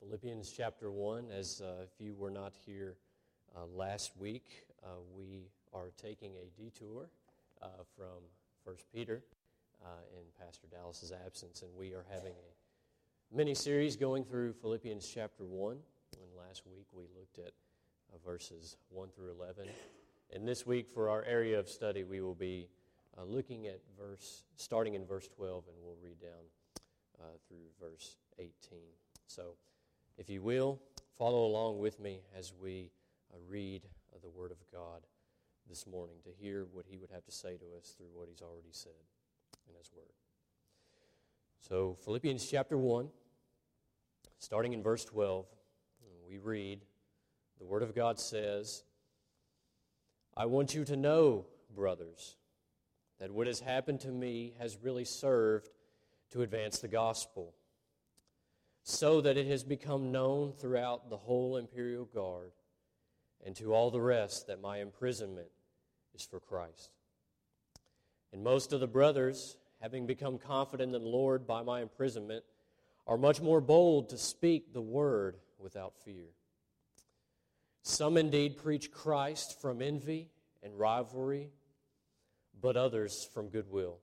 Philippians chapter 1. As uh, if you were not here uh, last week, uh, we are taking a detour uh, from 1 Peter uh, in Pastor Dallas's absence, and we are having a mini series going through Philippians chapter 1. And last week we looked at uh, verses 1 through 11. And this week, for our area of study, we will be looking at verse, starting in verse 12, and we'll read down through verse 18. So, if you will, follow along with me as we uh, read uh, the Word of God this morning to hear what He would have to say to us through what He's already said in His Word. So, Philippians chapter 1, starting in verse 12, we read the Word of God says, I want you to know, brothers, that what has happened to me has really served to advance the gospel so that it has become known throughout the whole imperial guard and to all the rest that my imprisonment is for Christ. And most of the brothers, having become confident in the Lord by my imprisonment, are much more bold to speak the word without fear. Some indeed preach Christ from envy and rivalry, but others from goodwill.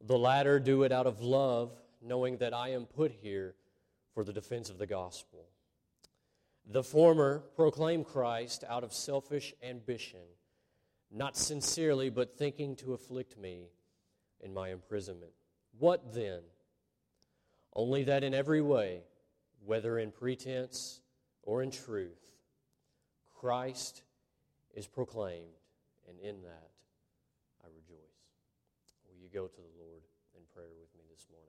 The latter do it out of love knowing that I am put here for the defense of the gospel. The former proclaim Christ out of selfish ambition, not sincerely, but thinking to afflict me in my imprisonment. What then? Only that in every way, whether in pretense or in truth, Christ is proclaimed, and in that I rejoice. Will you go to the Lord in prayer with me this morning?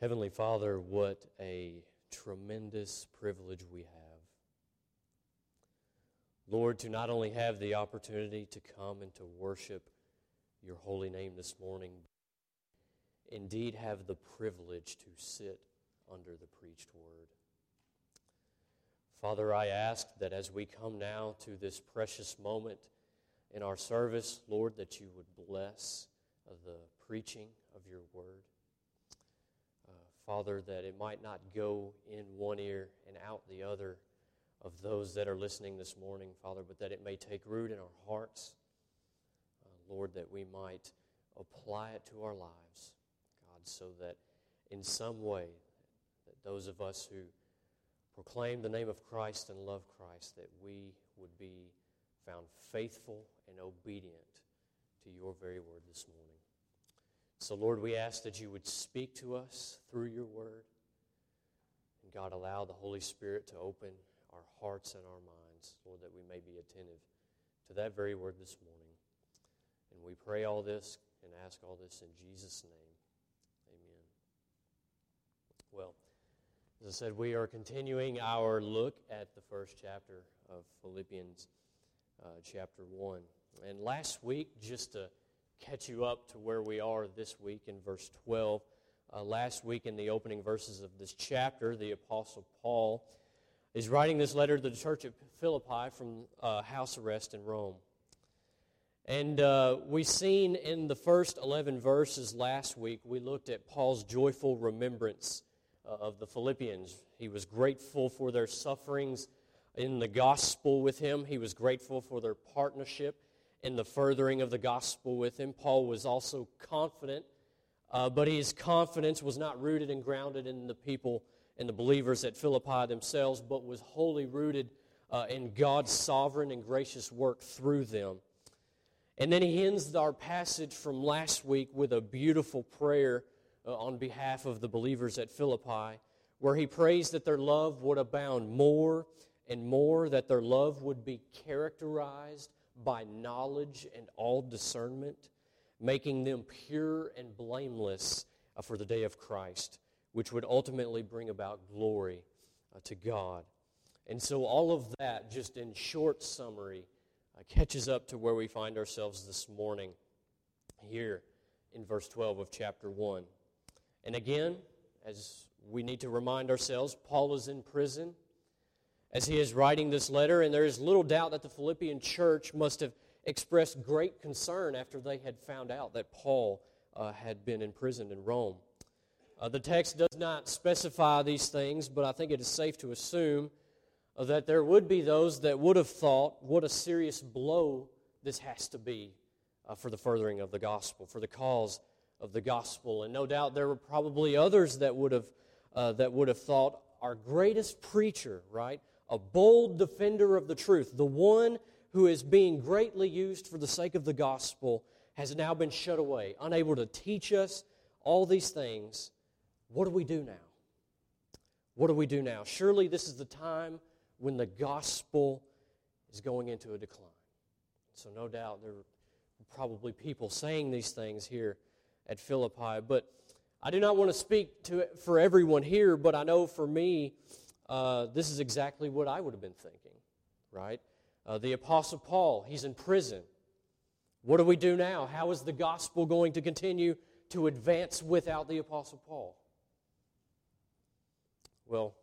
Heavenly Father, what a tremendous privilege we have. Lord, to not only have the opportunity to come and to worship your holy name this morning, indeed have the privilege to sit under the preached word. Father, I ask that as we come now to this precious moment in our service, Lord, that you would bless the preaching of your word. Father, that it might not go in one ear and out the other of those that are listening this morning, Father, but that it may take root in our hearts. Uh, Lord, that we might apply it to our lives, God, so that in some way, that those of us who proclaim the name of Christ and love Christ, that we would be found faithful and obedient to your very word this morning. So, Lord, we ask that you would speak to us through your word. And God, allow the Holy Spirit to open our hearts and our minds, Lord, that we may be attentive to that very word this morning. And we pray all this and ask all this in Jesus' name. Amen. Well, as I said, we are continuing our look at the first chapter of Philippians, uh, chapter 1. And last week, just to catch you up to where we are this week in verse 12. Uh, last week, in the opening verses of this chapter, the Apostle Paul is writing this letter to the church at Philippi from uh, house arrest in Rome. And uh, we seen in the first 11 verses last week, we looked at Paul's joyful remembrance uh, of the Philippians. He was grateful for their sufferings in the gospel with him, he was grateful for their partnership in the furthering of the gospel with him. Paul was also confident, uh, but his confidence was not rooted and grounded in the people and the believers at Philippi themselves, but was wholly rooted uh, in God's sovereign and gracious work through them. And then he ends our passage from last week with a beautiful prayer uh, on behalf of the believers at Philippi, where he prays that their love would abound more and more, that their love would be characterized by knowledge and all discernment, making them pure and blameless uh, for the day of Christ, which would ultimately bring about glory uh, to God. And so, all of that, just in short summary, uh, catches up to where we find ourselves this morning here in verse 12 of chapter 1. And again, as we need to remind ourselves, Paul is in prison as he is writing this letter, and there is little doubt that the Philippian church must have expressed great concern after they had found out that Paul uh, had been imprisoned in Rome. Uh, the text does not specify these things, but I think it is safe to assume uh, that there would be those that would have thought what a serious blow this has to be uh, for the furthering of the gospel, for the cause of the gospel. And no doubt there were probably others that would have, uh, that would have thought our greatest preacher, right? A bold defender of the truth, the one who is being greatly used for the sake of the gospel, has now been shut away, unable to teach us all these things. What do we do now? What do we do now? Surely this is the time when the gospel is going into a decline. So, no doubt there are probably people saying these things here at Philippi. But I do not want to speak to for everyone here, but I know for me, uh, this is exactly what I would have been thinking, right? Uh, the Apostle Paul, he's in prison. What do we do now? How is the gospel going to continue to advance without the Apostle Paul? Well,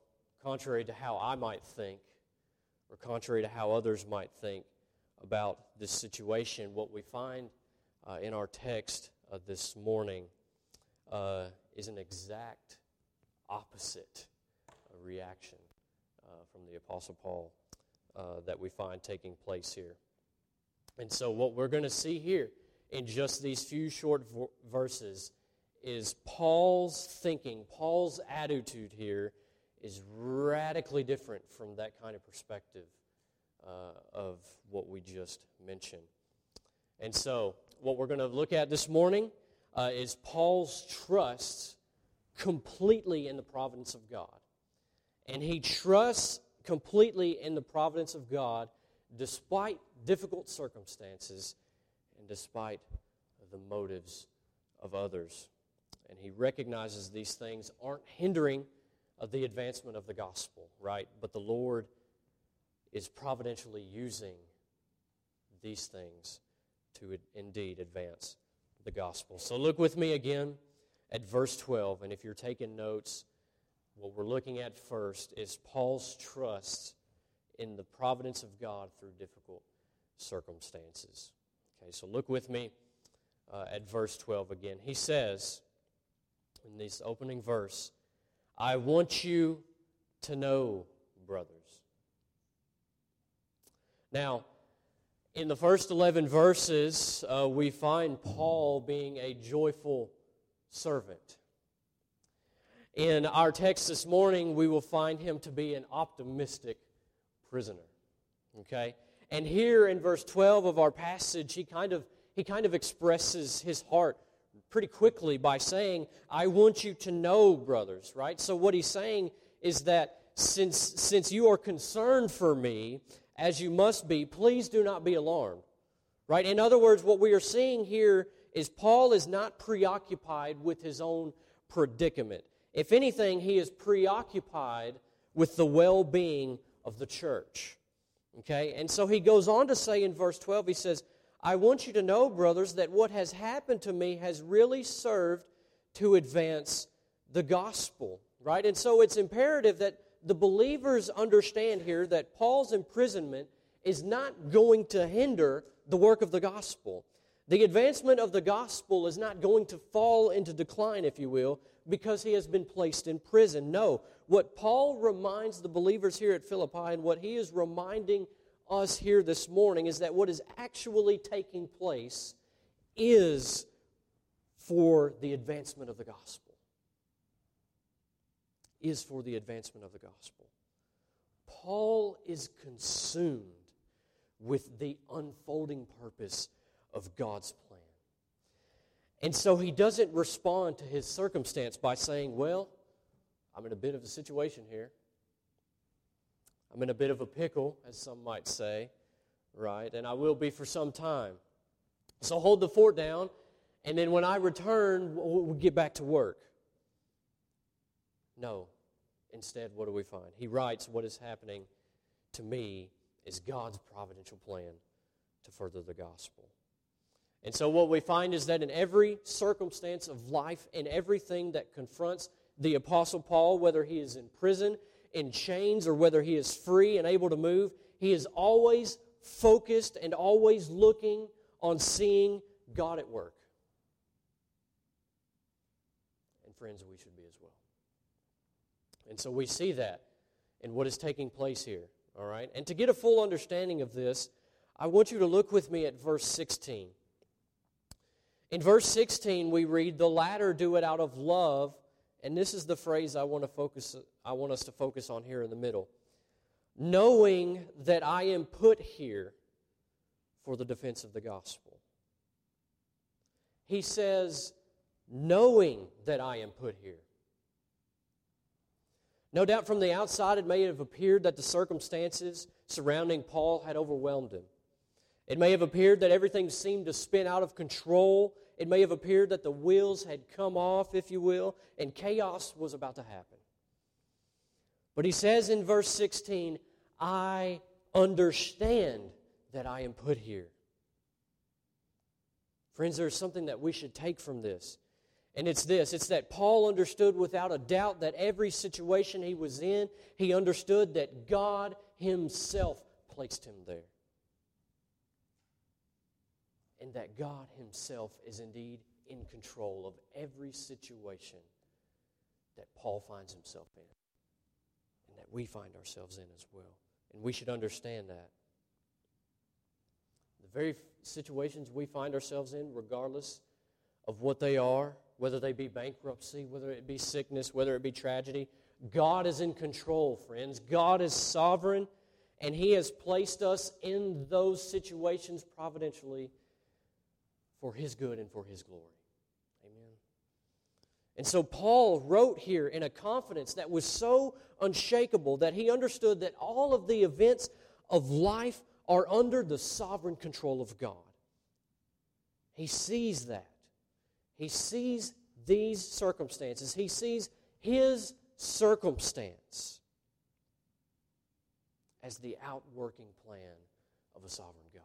contrary to how I might think, or contrary to how others might think about this situation, what we find uh, in our text uh, this morning uh, is an exact opposite reaction uh, from the Apostle Paul uh, that we find taking place here. And so, what we're going to see here in just these few short verses is Paul's thinking, Paul's attitude here is radically different from that kind of perspective uh, of what we just mentioned. And so, what we're going to look at this morning uh, is Paul's trust completely in the providence of God. And he trusts completely in the providence of God despite difficult circumstances and despite the motives of others. And he recognizes these things aren't hindering of the advancement of the gospel, right? But the Lord is providentially using these things to indeed advance the gospel. So look with me again at verse 12. And if you're taking notes, what we're looking at first is Paul's trust in the providence of God through difficult circumstances. Okay, so look with me uh, at verse 12 again. He says in this opening verse, I want you to know, brothers. Now, in the first 11 verses, uh, we find Paul being a joyful servant. In our text this morning, we will find him to be an optimistic prisoner. Okay? And here in verse 12 of our passage, he kind of, he kind of expresses his heart pretty quickly by saying, I want you to know, brothers, right? So what he's saying is that since, since you are concerned for me, as you must be, please do not be alarmed. Right? In other words, what we are seeing here is Paul is not preoccupied with his own predicament. If anything, he is preoccupied with the well being of the church. Okay? And so he goes on to say in verse 12, he says, I want you to know, brothers, that what has happened to me has really served to advance the gospel. Right? And so it's imperative that the believers understand here that Paul's imprisonment is not going to hinder the work of the gospel. The advancement of the gospel is not going to fall into decline, if you will, because he has been placed in prison. No. What Paul reminds the believers here at Philippi and what he is reminding us here this morning is that what is actually taking place is for the advancement of the gospel is for the advancement of the gospel. Paul is consumed with the unfolding purpose of God's plan. And so he doesn't respond to his circumstance by saying, Well, I'm in a bit of a situation here. I'm in a bit of a pickle, as some might say, right? And I will be for some time. So hold the fort down, and then when I return, we'll get back to work. No. Instead, what do we find? He writes, What is happening to me is God's providential plan to further the gospel. And so, what we find is that in every circumstance of life, in everything that confronts the Apostle Paul, whether he is in prison, in chains, or whether he is free and able to move, he is always focused and always looking on seeing God at work. And, friends, we should be as well. And so we see that in what is taking place here. All right? And to get a full understanding of this, I want you to look with me at verse 16. In verse 16, we read, The latter do it out of love. And this is the phrase I want to focus I want us to focus on here in the middle. Knowing that I am put here for the defense of the gospel. He says, knowing that I am put here. No doubt from the outside, it may have appeared that the circumstances surrounding Paul had overwhelmed him. It may have appeared that everything seemed to spin out of control. It may have appeared that the wheels had come off, if you will, and chaos was about to happen. But he says in verse 16, I understand that I am put here. Friends, there's something that we should take from this. And it's this it's that Paul understood without a doubt that every situation he was in, he understood that God himself placed him there. And that God himself is indeed in control of every situation that Paul finds himself in and that we find ourselves in as well. And we should understand that. The very situations we find ourselves in, regardless of what they are, whether they be bankruptcy, whether it be sickness, whether it be tragedy. God is in control, friends. God is sovereign, and He has placed us in those situations providentially for His good and for His glory. Amen. And so Paul wrote here in a confidence that was so unshakable that he understood that all of the events of life are under the sovereign control of God. He sees that. He sees these circumstances, he sees his circumstance as the outworking plan of a sovereign God.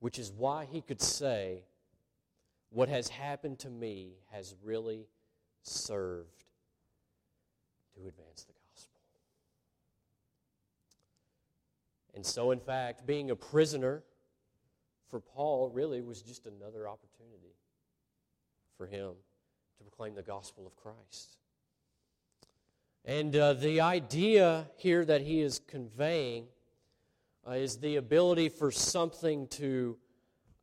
Which is why he could say, What has happened to me has really served to advance the gospel. And so, in fact, being a prisoner for Paul really was just another opportunity for him to proclaim the gospel of Christ. And uh, the idea here that he is conveying uh, is the ability for something to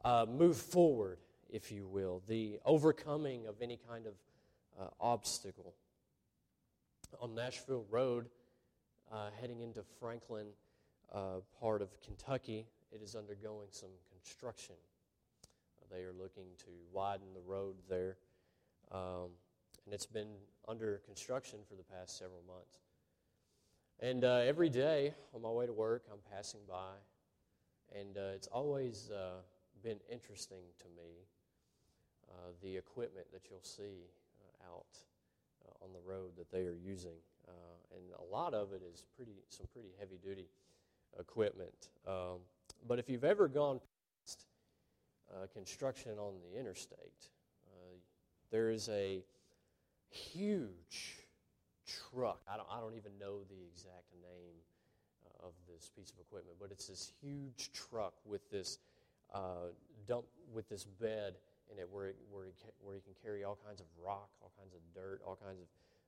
uh, move forward, if you will, the overcoming of any kind of uh, obstacle. On Nashville Road, uh, heading into Franklin, uh, part of Kentucky, it is undergoing some construction. They are looking to widen the road there. Um, and it's been under construction for the past several months. And uh, every day on my way to work, I'm passing by, and uh, it's always uh, been interesting to me uh, the equipment that you'll see uh, out on the road that they are using. and a lot of it is pretty, some pretty heavy duty equipment. Um, but if you've ever gone past uh, construction on the interstate, uh, there is a huge truck. I don't, I don't even know the exact name uh, of this piece of equipment, but it's this huge truck with this uh, dump with this bed in it where, it, where, it, where you can carry all kinds of rock, all kinds of dirt, all kinds of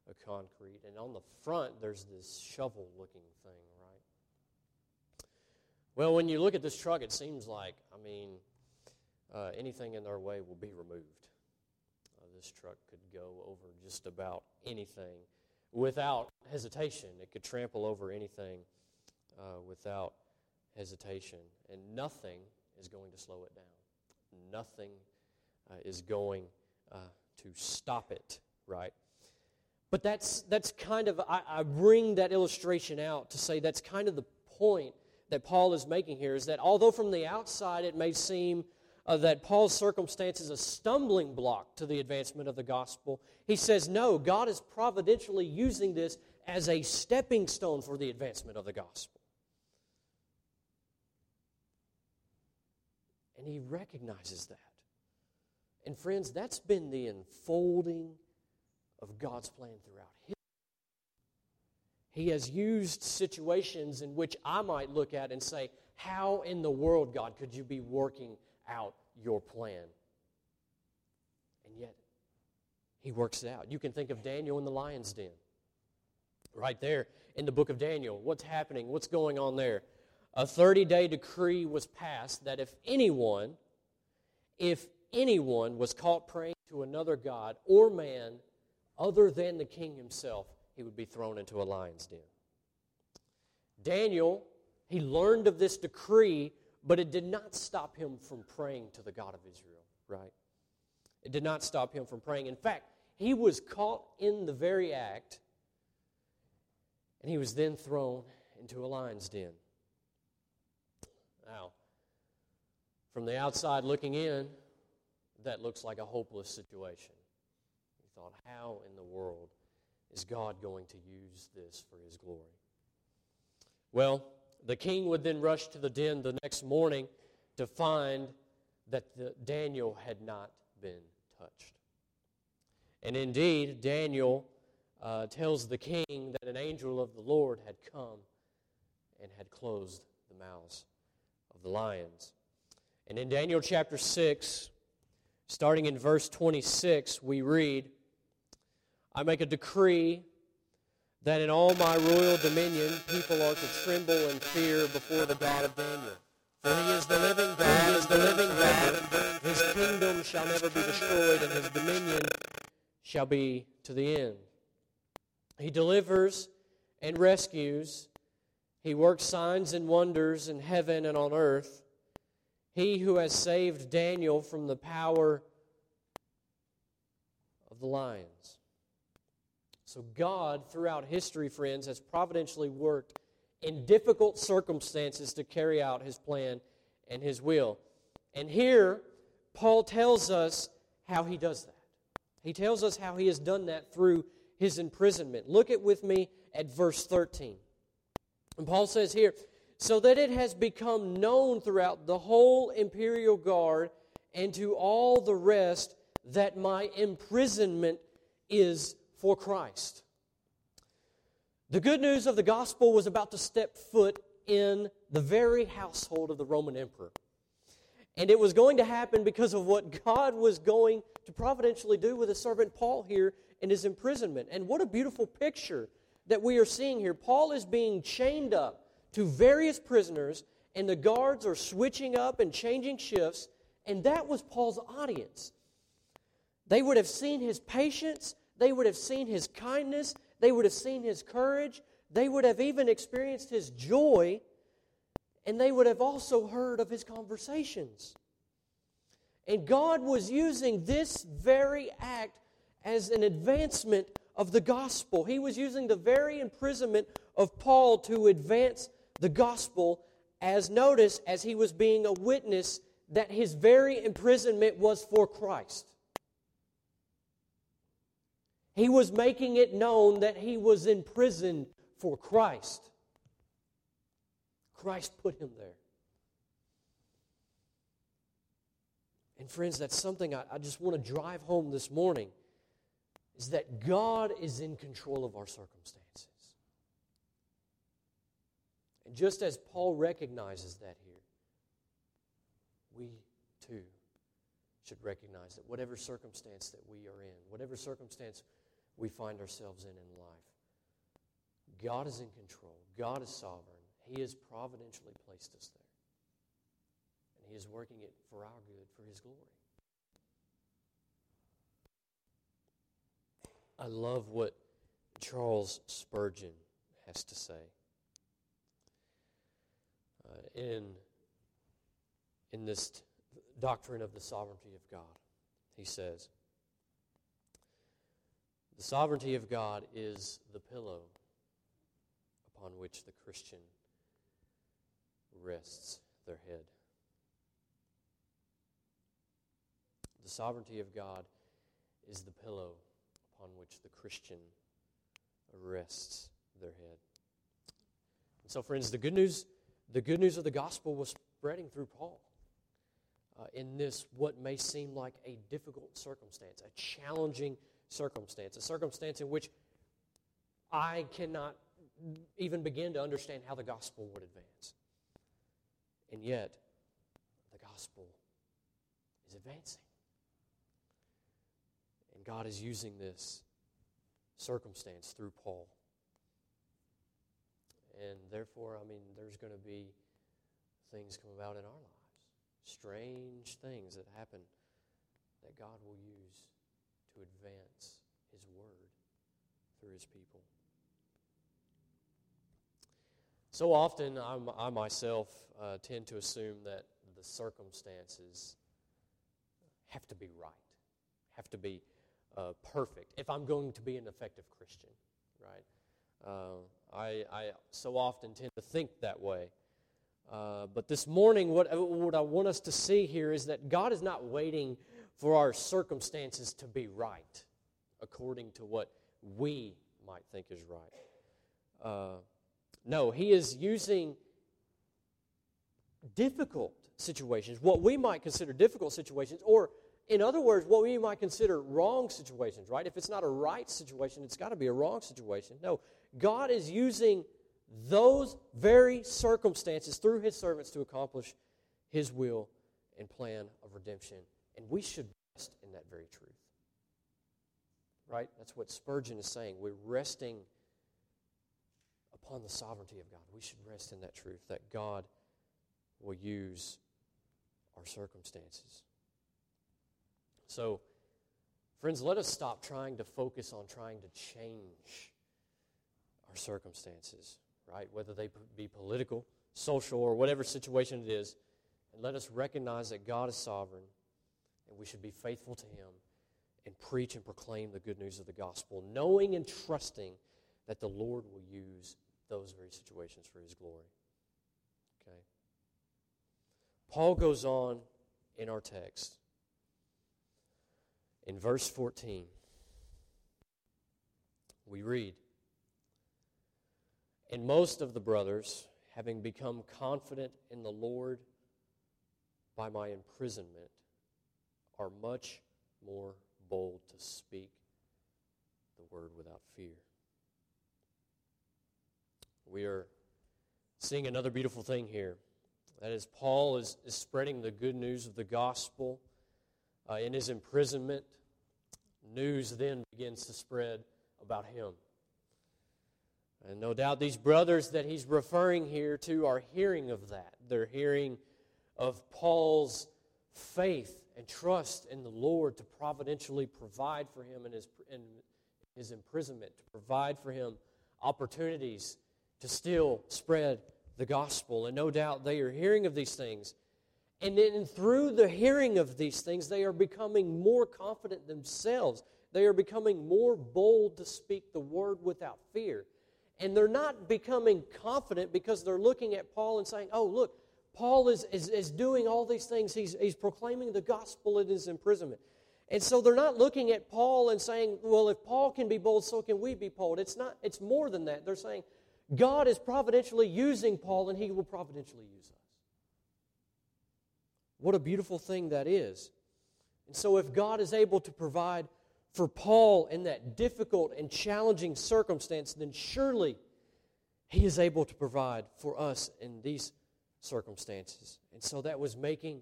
uh, concrete. And on the front, there's this shovel looking thing, right? well, when you look at this truck, it seems like, I mean, uh, anything in our way will be removed. Uh, this truck could go over just about anything without hesitation. It could trample over anything uh, without hesitation. And nothing is going to slow it down. Nothing uh, is going uh, to stop it, right? But that's, that's kind of, I, I bring that illustration out to say that's kind of the point that Paul is making here is that although from the outside it may seem uh, that Paul's circumstance is a stumbling block to the advancement of the gospel, he says, no, God is providentially using this as a stepping stone for the advancement of the gospel. And he recognizes that. And friends, that's been the unfolding of God's plan throughout history. he has used situations in which I might look at and say, How in the world, God, could you be working out your plan? And yet, he works it out. You can think of Daniel in the lion's den. Right there in the book of Daniel. What's happening? What's going on there? A 30 day decree was passed that if anyone, if anyone was caught praying to another God or man other than the king himself, he would be thrown into a lion's den. Daniel, he learned of this decree, but it did not stop him from praying to the God of Israel, right? It did not stop him from praying. In fact, he was caught in the very act, and he was then thrown into a lion's den. Now, from the outside looking in, that looks like a hopeless situation. You thought, how in the world is God going to use this for his glory? Well, the king would then rush to the den the next morning to find that the, Daniel had not been touched. And indeed, Daniel uh, tells the king that an angel of the Lord had come and had closed the mouths of the lions. And in Daniel chapter 6, starting in verse 26, we read I make a decree that in all my royal dominion people are to tremble and fear before the God of Daniel. For he is the living God, he is the living God. His kingdom shall never be destroyed, and his dominion shall be to the end. He delivers and rescues. He works signs and wonders in heaven and on earth. He who has saved Daniel from the power of the lions. So, God, throughout history, friends, has providentially worked in difficult circumstances to carry out his plan and his will. And here, Paul tells us how he does that. He tells us how he has done that through his imprisonment. Look at with me at verse 13. And Paul says here, so that it has become known throughout the whole imperial guard and to all the rest that my imprisonment is for Christ. The good news of the gospel was about to step foot in the very household of the Roman emperor. And it was going to happen because of what God was going to providentially do with his servant Paul here in his imprisonment. And what a beautiful picture that we are seeing here. Paul is being chained up to various prisoners, and the guards are switching up and changing shifts. And that was Paul's audience. They would have seen his patience, they would have seen his kindness, they would have seen his courage, they would have even experienced his joy, and they would have also heard of his conversations. And God was using this very act as an advancement of the gospel. He was using the very imprisonment of Paul to advance the gospel, as notice, as he was being a witness that his very imprisonment was for Christ. He was making it known that he was in prison for Christ. Christ put him there. And friends, that's something I, I just want to drive home this morning is that God is in control of our circumstances. And just as Paul recognizes that here, we too should recognize that whatever circumstance that we are in, whatever circumstance we find ourselves in in life. God is in control, God is sovereign. He has providentially placed us there. And He is working it for our good, for His glory. I love what Charles Spurgeon has to say. Uh, in, in this doctrine of the sovereignty of God, he says, the sovereignty of God is the pillow upon which the Christian rests their head. The sovereignty of God is the pillow upon which the Christian rests their head. And so, friends, the good news, the good news of the gospel was spreading through Paul. Uh, in this, what may seem like a difficult circumstance, a challenging circumstance, a circumstance in which I cannot even begin to understand how the gospel would advance. And yet, the gospel is advancing. And God is using this circumstance through Paul. And therefore, I mean, there's going to be things come about in our lives. Strange things that happen that God will use to advance His Word through His people. So often, I'm, i myself uh, tend to assume that the circumstances have to be right, have to be uh, perfect if I'm going to be an effective Christian, right? Uh, I, I so often tend to think that way. Uh, but this morning, what, what I want us to see here is that God is not waiting for our circumstances to be right according to what we might think is right. Uh, no, He is using difficult situations, what we might consider difficult situations, or in other words, what we might consider wrong situations, right? If it's not a right situation, it's got to be a wrong situation. No, God is using those very circumstances through his servants to accomplish his will and plan of redemption. And we should rest in that very truth. Right? That's what Spurgeon is saying. We're resting upon the sovereignty of God. We should rest in that truth that God will use our circumstances. So, friends, let us stop trying to focus on trying to change our circumstances right? Whether they be political, social, or whatever situation it is. And let us recognize that God is sovereign and we should be faithful to Him and preach and proclaim the good news of the gospel, knowing and trusting that the Lord will use those very situations for His glory. Okay? Paul goes on in our text. In verse 14, we read, and most of the brothers, having become confident in the Lord by my imprisonment, are much more bold to speak the word without fear. We are seeing another beautiful thing here. That is, Paul is, is spreading the good news of the gospel uh, in his imprisonment. News then begins to spread about him. And no doubt these brothers that he's referring here to are hearing of that. They're hearing of Paul's faith and trust in the Lord to providentially provide for him in his, in his imprisonment, to provide for him opportunities to still spread the gospel. And no doubt they are hearing of these things. And then through the hearing of these things, they are becoming more confident themselves. They are becoming more bold to speak the word without fear. And they're not becoming confident because they're looking at Paul and saying, oh, look, Paul is, is, is doing all these things. He's, he's proclaiming the gospel in his imprisonment. And so they're not looking at Paul and saying, well, if Paul can be bold, so can we be bold. It's, not, it's more than that. They're saying, God is providentially using Paul and he will providentially use us. What a beautiful thing that is. And so if God is able to provide for Paul in that difficult and challenging circumstance, then surely he is able to provide for us in these circumstances. And so that was making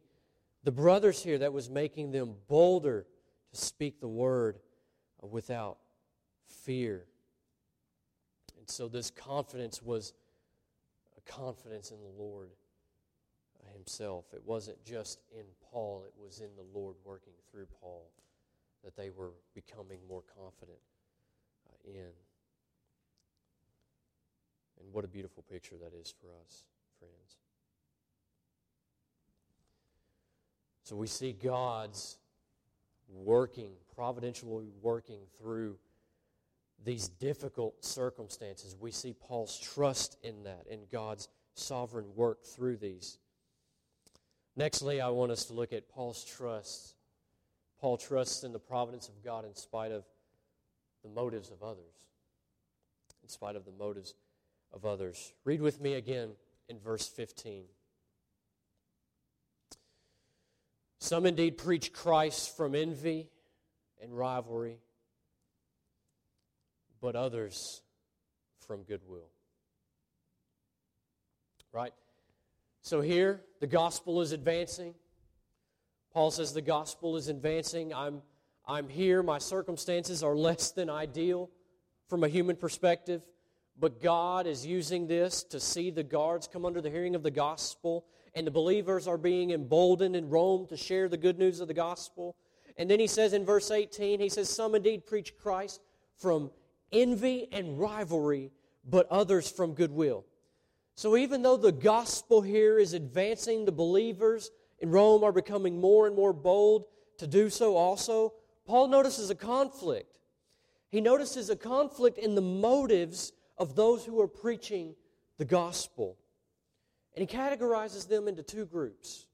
the brothers here, that was making them bolder to speak the word without fear. And so this confidence was a confidence in the Lord himself. It wasn't just in Paul, it was in the Lord working through Paul that they were becoming more confident uh, in. And what a beautiful picture that is for us, friends. So we see God's working, providentially working through these difficult circumstances. We see Paul's trust in that, in God's sovereign work through these. Nextly, I want us to look at Paul's trust Paul trusts in the providence of God in spite of the motives of others. In spite of the motives of others. Read with me again in verse 15. Some indeed preach Christ from envy and rivalry, but others from goodwill. Right? So here, the gospel is advancing. Paul says the gospel is advancing. I'm, I'm here, my circumstances are less than ideal from a human perspective, but God is using this to see the guards come under the hearing of the gospel, and the believers are being emboldened in Rome to share the good news of the gospel. And then he says in verse 18, he says, Some indeed preach Christ from envy and rivalry, but others from goodwill. So even though the gospel here is advancing, the believers in Rome are becoming more and more bold to do so also, Paul notices a conflict. He notices a conflict in the motives of those who are preaching the gospel. And he categorizes them into two groups.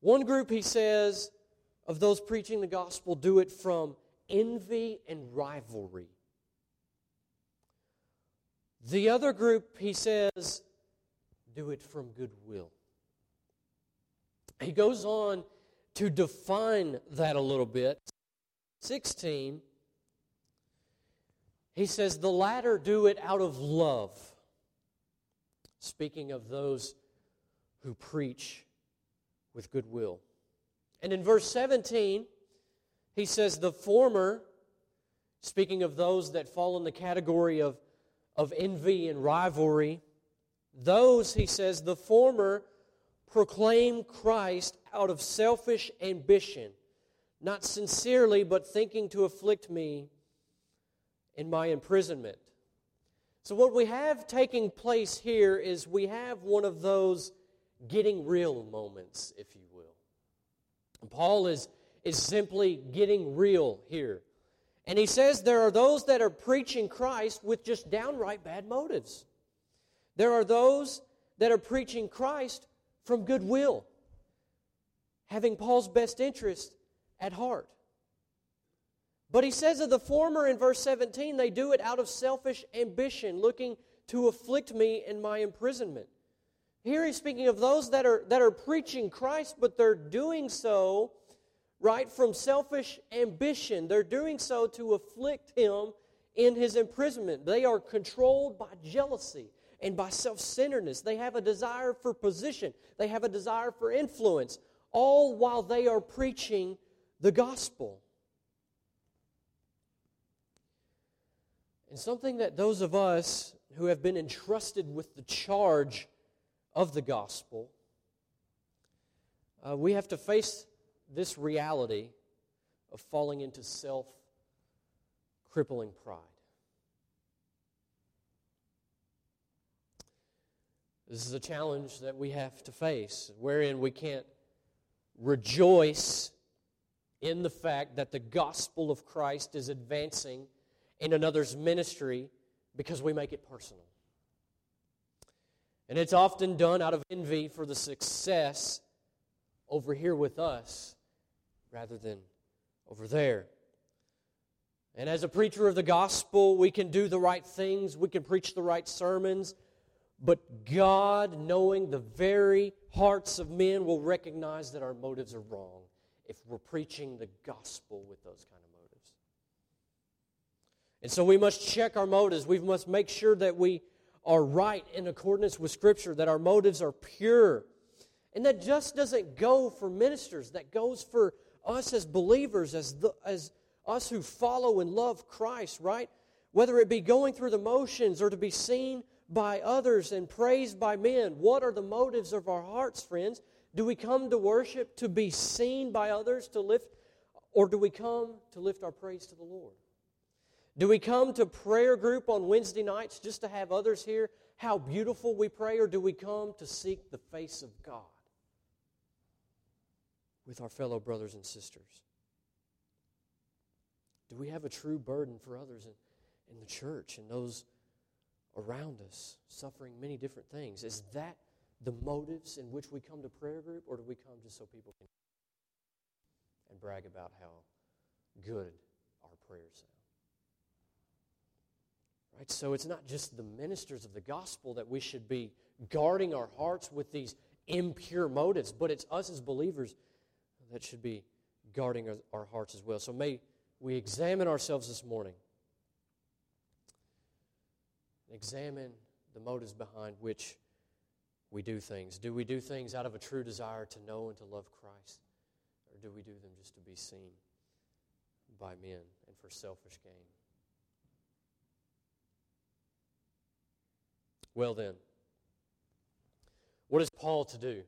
One group, he says, of those preaching the gospel do it from envy and rivalry. The other group, he says, do it from goodwill. He goes on to define that a little bit. 16, he says, the latter do it out of love. Speaking of those who preach with goodwill. And in verse 17, he says, the former, speaking of those that fall in the category of, of envy and rivalry, those, he says, the former proclaim Christ out of selfish ambition, not sincerely, but thinking to afflict me in my imprisonment. So, what we have taking place here is we have one of those getting real moments, if you will. Paul is, is simply getting real here. And he says there are those that are preaching Christ with just downright bad motives. There are those that are preaching Christ from goodwill, having Paul's best interest at heart. But he says of the former in verse 17, they do it out of selfish ambition, looking to afflict me in my imprisonment. Here he's speaking of those that are, that are preaching Christ, but they're doing so, right, from selfish ambition. They're doing so to afflict him in his imprisonment. They are controlled by jealousy and by self centeredness. They have a desire for position, they have a desire for influence, all while they are preaching the gospel. And something that those of us who have been entrusted with the charge of the gospel, uh, we have to face this reality of falling into self crippling pride. This is a challenge that we have to face, wherein we can't rejoice in the fact that the gospel of Christ is advancing in another's ministry because we make it personal. And it's often done out of envy for the success over here with us rather than over there. And as a preacher of the gospel, we can do the right things, we can preach the right sermons, but God, knowing the very hearts of men, will recognize that our motives are wrong if we're preaching the gospel with those kind of. And so we must check our motives. We must make sure that we are right in accordance with Scripture, that our motives are pure. And that just doesn't go for ministers, that goes for us as believers, as, the, as us who follow and love Christ, right? Whether it be going through the motions or to be seen by others and praised by men. What are the motives of our hearts, friends? Do we come to worship to be seen by others, to lift, or do we come to lift our praise to the Lord? Do we come to prayer group on Wednesday nights just to have others hear how beautiful we pray, or do we come to seek the face of God with our fellow brothers and sisters? Do we have a true burden for others in, in the church and those around us suffering many different things. Is that the motives in which we come to prayer group, or do we come just so people can and brag about how good our prayers sound? Right? So it's not just the ministers of the gospel that we should be guarding our hearts with these impure motives, but it's us as believers that should be guarding our, our hearts as well. So may we examine ourselves this morning examine the motives behind which we do things. Do we do things out of a true desire to know and to love Christ? Or Or do we do them just to be seen by men and for selfish gain? Well, then, what is Paul to do?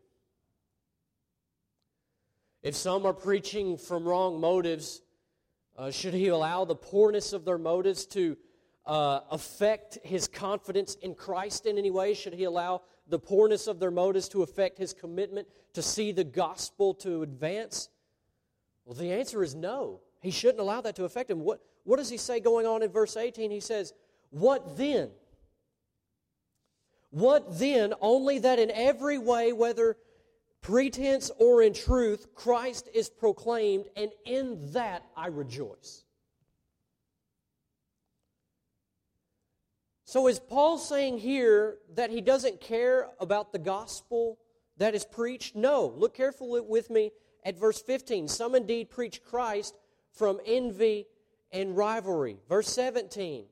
If some are preaching from wrong motives, uh, should he allow the poorness of their motives to uh, affect his confidence in Christ in any way? Should he allow the poorness of their motives to affect his commitment to see the gospel to advance? Well, the answer is no. He shouldn't allow that to affect him. What, what does he say going on in verse 18? He says, What then? What then? Only that in every way, whether pretense or in truth, Christ is proclaimed, and in that I rejoice. So, is Paul saying here that he doesn't care about the gospel that is preached? No. Look carefully with me at verse 15. Some indeed preach Christ from envy and rivalry. Verse 17.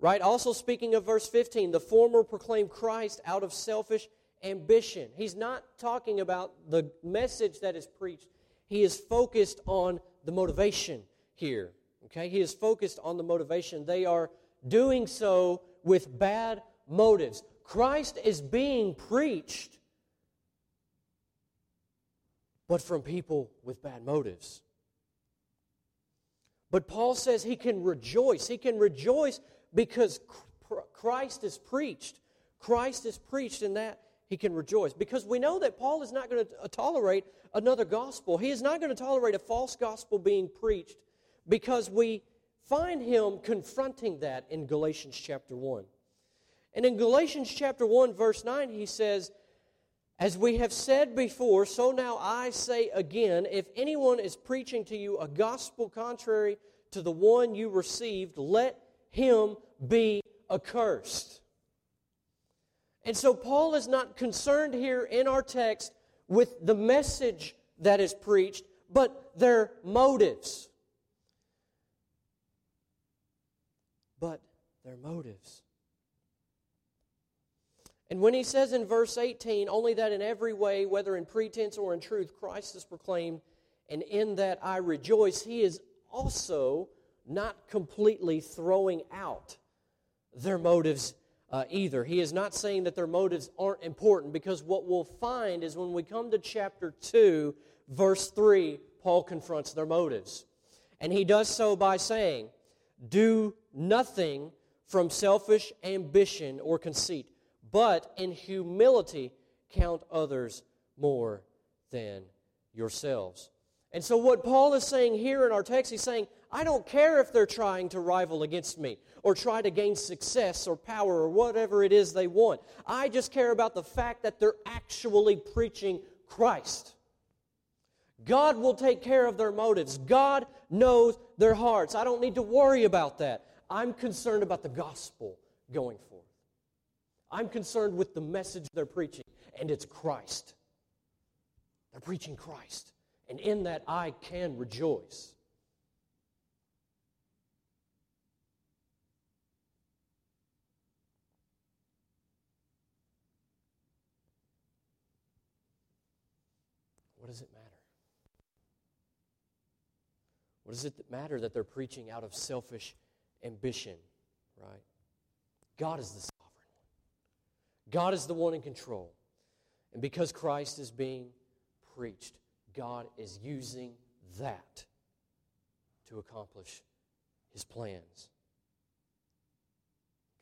Right? Also speaking of verse 15, the former proclaim Christ out of selfish ambition. He's not talking about the message that is preached. He is focused on the motivation here. Okay? He is focused on the motivation. They are doing so with bad motives. Christ is being preached, but from people with bad motives. But Paul says he can rejoice. He can rejoice because Christ is preached. Christ is preached, and that he can rejoice. Because we know that Paul is not going to uh, tolerate another gospel. He is not going to tolerate a false gospel being preached because we find him confronting that in Galatians chapter 1. And in Galatians chapter 1, verse 9, he says, As we have said before, so now I say again, if anyone is preaching to you a gospel contrary to the one you received, let him be accursed. And so Paul is not concerned here in our text with the message that is preached, but their motives. but their motives. And when he says in verse 18, only that in every way, whether in pretense or in truth, Christ is proclaimed, and in that I rejoice, he is also not completely throwing out their motives uh, either. He is not saying that their motives aren't important because what we'll find is when we come to chapter 2, verse 3, Paul confronts their motives. And he does so by saying, Do nothing from selfish ambition or conceit, but in humility count others more than yourselves. And so, what Paul is saying here in our text, he's saying, I don't care if they're trying to rival against me or try to gain success or power or whatever it is they want. I just care about the fact that they're actually preaching Christ. God will take care of their motives. God knows their hearts. I don't need to worry about that. I'm concerned about the gospel going forth. I'm concerned with the message they're preaching, and it's Christ. They're preaching Christ. And in that, I can rejoice. What does it matter? What does it matter that they're preaching out of selfish ambition, right? God is the. God is the one in control. And because Christ is being preached, God is using that to accomplish his plans.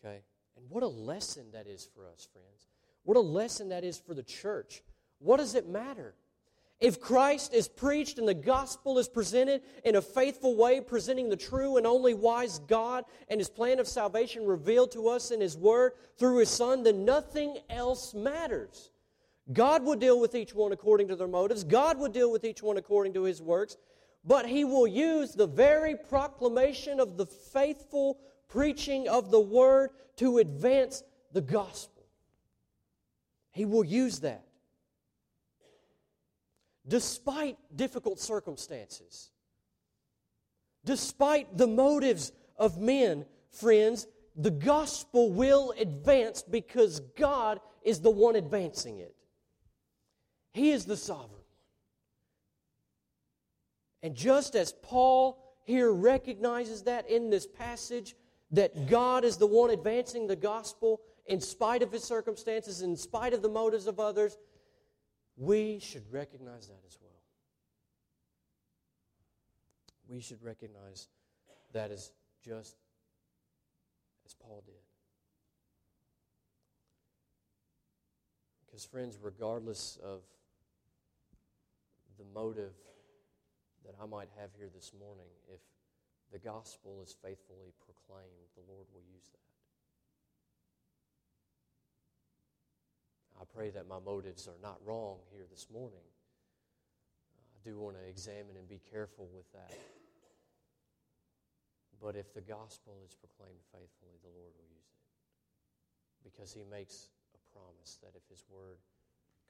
Okay? And what a lesson that is for us, friends. What a lesson that is for the church. What does it matter? If Christ is preached and the gospel is presented in a faithful way, presenting the true and only wise God and his plan of salvation revealed to us in his word through his son, then nothing else matters. God will deal with each one according to their motives, God will deal with each one according to his works, but he will use the very proclamation of the faithful preaching of the word to advance the gospel. He will use that despite difficult circumstances, despite the motives of men, friends, the gospel will advance because God is the one advancing it. He is the sovereign one. And just as Paul here recognizes that in this passage, that God is the one advancing the gospel in spite of his circumstances, in spite of the motives of others, we should recognize that as well. We should recognize that as just as Paul did. Because, friends, regardless of the motive that I might have here this morning, if the gospel is faithfully proclaimed, the Lord will use that. I pray that my motives are not wrong here this morning. I do want to examine and be careful with that. But if the gospel is proclaimed faithfully, the Lord will use it. Because he makes a promise that if his word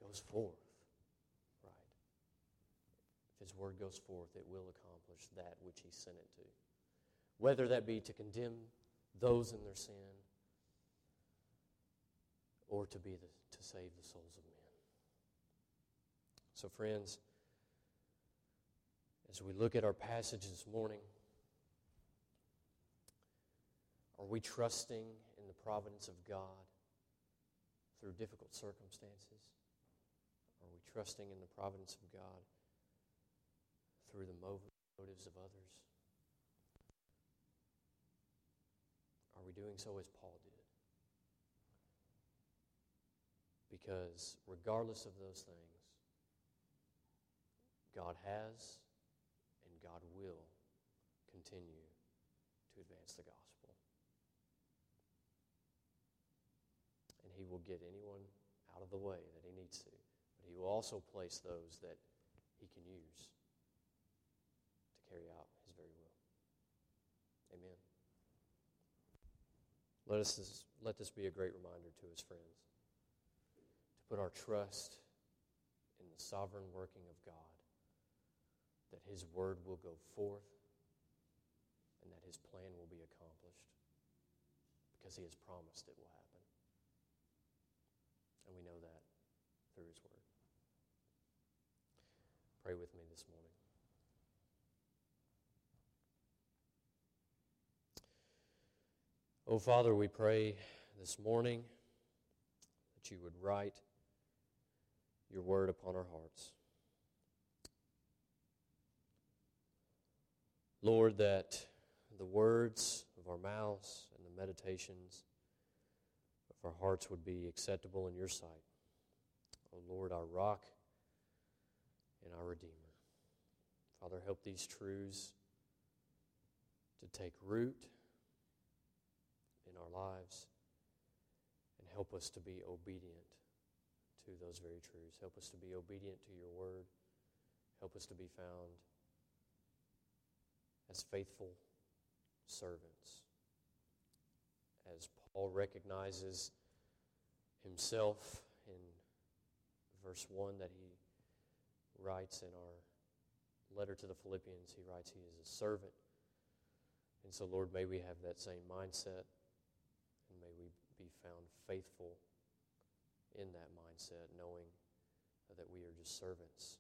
goes forth, right, if his word goes forth, it will accomplish that which he sent it to. Whether that be to condemn those in their sin or to be the to save the souls of men. So, friends, as we look at our passage this morning, are we trusting in the providence of God through difficult circumstances? Are we trusting in the providence of God through the motives of others? Are we doing so as Paul did? Because regardless of those things, God has and God will continue to advance the gospel. And He will get anyone out of the way that He needs to, but He will also place those that He can use to carry out His very will. Amen. Let, us, let this be a great reminder to His friends put our trust in the sovereign working of God, that His word will go forth and that His plan will be accomplished because He has promised it will happen. And we know that through His word. Pray with me this morning. Oh, Father, we pray this morning that you would write your word upon our hearts. Lord, that the words of our mouths and the meditations of our hearts would be acceptable in your sight. O oh Lord, our rock and our Redeemer. Father, help these truths to take root in our lives and help us to be obedient to those very truths. Help us to be obedient to your word. Help us to be found as faithful servants. As Paul recognizes himself in verse 1 that he writes in our letter to the Philippians, he writes he is a servant. And so, Lord, may we have that same mindset and may we be found faithful in that mindset, knowing that we are just servants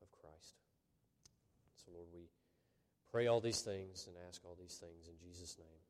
of Christ. So, Lord, we pray all these things and ask all these things in Jesus' name.